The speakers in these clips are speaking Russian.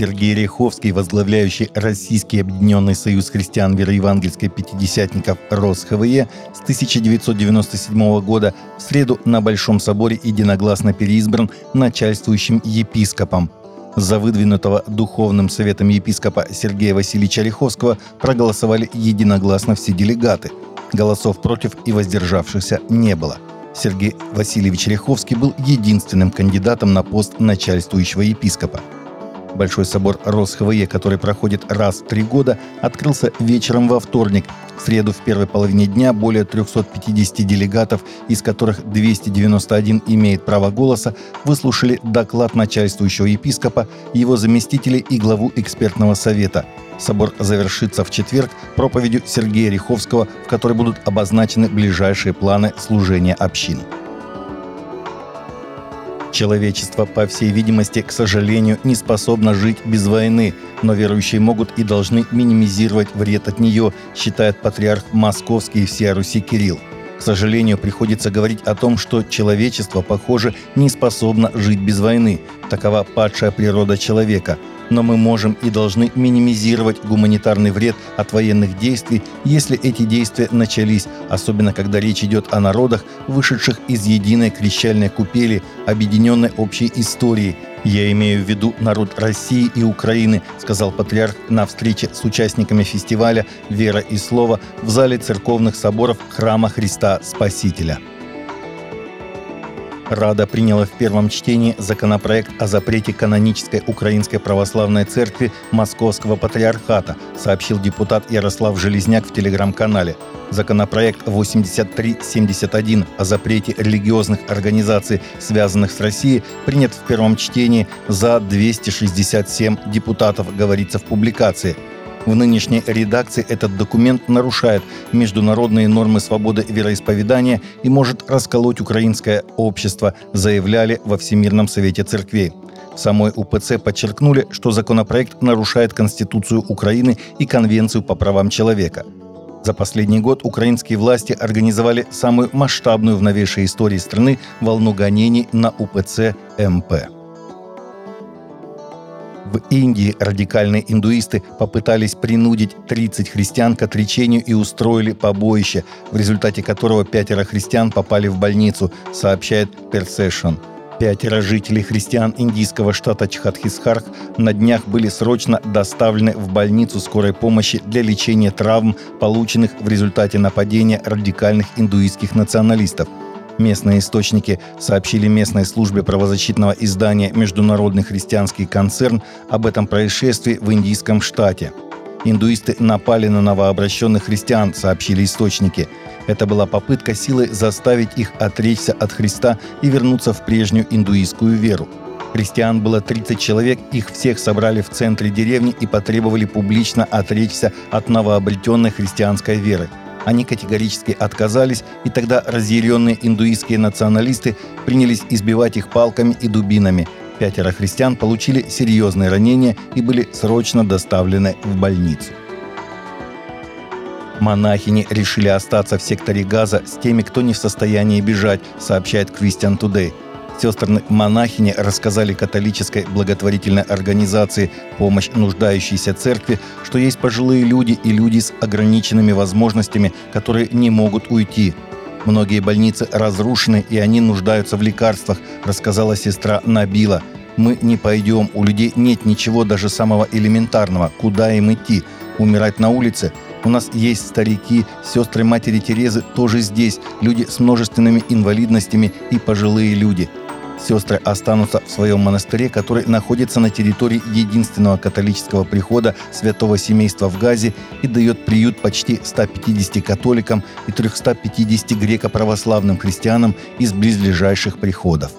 Сергей Ряховский, возглавляющий Российский объединенный союз христиан вероевангельской пятидесятников РосХВЕ с 1997 года, в среду на Большом соборе единогласно переизбран начальствующим епископом. За выдвинутого Духовным советом епископа Сергея Васильевича Ряховского проголосовали единогласно все делегаты. Голосов против и воздержавшихся не было. Сергей Васильевич Ряховский был единственным кандидатом на пост начальствующего епископа. Большой собор РосХВЕ, который проходит раз в три года, открылся вечером во вторник. В среду в первой половине дня более 350 делегатов, из которых 291 имеет право голоса, выслушали доклад начальствующего епископа, его заместителей и главу экспертного совета. Собор завершится в четверг проповедью Сергея Риховского, в которой будут обозначены ближайшие планы служения общин. Человечество, по всей видимости, к сожалению, не способно жить без войны, но верующие могут и должны минимизировать вред от нее, считает патриарх Московский и всея Руси Кирилл. К сожалению, приходится говорить о том, что человечество, похоже, не способно жить без войны. Такова падшая природа человека – но мы можем и должны минимизировать гуманитарный вред от военных действий, если эти действия начались, особенно когда речь идет о народах, вышедших из единой крещальной купели, объединенной общей историей. «Я имею в виду народ России и Украины», сказал патриарх на встрече с участниками фестиваля «Вера и слово» в зале церковных соборов Храма Христа Спасителя. Рада приняла в первом чтении законопроект о запрете канонической Украинской Православной Церкви Московского Патриархата, сообщил депутат Ярослав Железняк в телеграм-канале. Законопроект 8371 о запрете религиозных организаций, связанных с Россией, принят в первом чтении за 267 депутатов, говорится в публикации – в нынешней редакции этот документ нарушает международные нормы свободы вероисповедания и может расколоть украинское общество, заявляли во Всемирном Совете Церквей. Самой УПЦ подчеркнули, что законопроект нарушает Конституцию Украины и Конвенцию по правам человека. За последний год украинские власти организовали самую масштабную в новейшей истории страны волну гонений на УПЦ МП. В Индии радикальные индуисты попытались принудить 30 христиан к отречению и устроили побоище, в результате которого пятеро христиан попали в больницу, сообщает Perception. Пятеро жителей христиан индийского штата Чхатхисхарх на днях были срочно доставлены в больницу скорой помощи для лечения травм, полученных в результате нападения радикальных индуистских националистов – Местные источники сообщили местной службе правозащитного издания «Международный христианский концерн» об этом происшествии в индийском штате. Индуисты напали на новообращенных христиан, сообщили источники. Это была попытка силой заставить их отречься от Христа и вернуться в прежнюю индуистскую веру. Христиан было 30 человек, их всех собрали в центре деревни и потребовали публично отречься от новообретенной христианской веры. Они категорически отказались, и тогда разъяренные индуистские националисты принялись избивать их палками и дубинами. Пятеро христиан получили серьезные ранения и были срочно доставлены в больницу. Монахини решили остаться в секторе Газа с теми, кто не в состоянии бежать, сообщает Christian Today – Сестры-монахини рассказали католической благотворительной организации «Помощь нуждающейся церкви», что есть пожилые люди и люди с ограниченными возможностями, которые не могут уйти. Многие больницы разрушены, и они нуждаются в лекарствах, рассказала сестра Набила. Мы не пойдем, у людей нет ничего даже самого элементарного. Куда им идти? Умирать на улице? У нас есть старики, сестры матери Терезы тоже здесь, люди с множественными инвалидностями и пожилые люди – Сестры останутся в своем монастыре, который находится на территории единственного католического прихода святого семейства в Газе и дает приют почти 150 католикам и 350 греко-православным христианам из близлежащих приходов.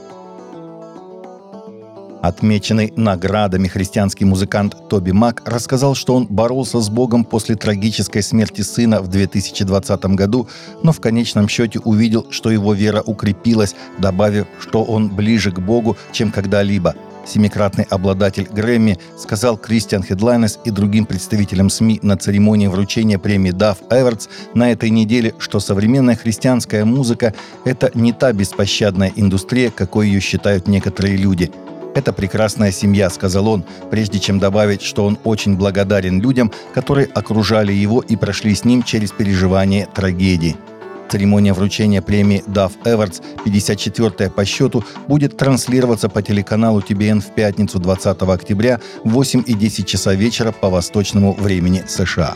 Отмеченный наградами христианский музыкант Тоби Мак рассказал, что он боролся с Богом после трагической смерти сына в 2020 году, но в конечном счете увидел, что его вера укрепилась, добавив, что он ближе к Богу, чем когда-либо. Семикратный обладатель Грэмми сказал Кристиан Хедлайнес и другим представителям СМИ на церемонии вручения премии Дав Эвертс на этой неделе, что современная христианская музыка – это не та беспощадная индустрия, какой ее считают некоторые люди – «Это прекрасная семья», — сказал он, прежде чем добавить, что он очень благодарен людям, которые окружали его и прошли с ним через переживание трагедии. Церемония вручения премии Дав Эвардс, 54-я по счету, будет транслироваться по телеканалу ТБН в пятницу 20 октября в 8 и 10 часа вечера по восточному времени США.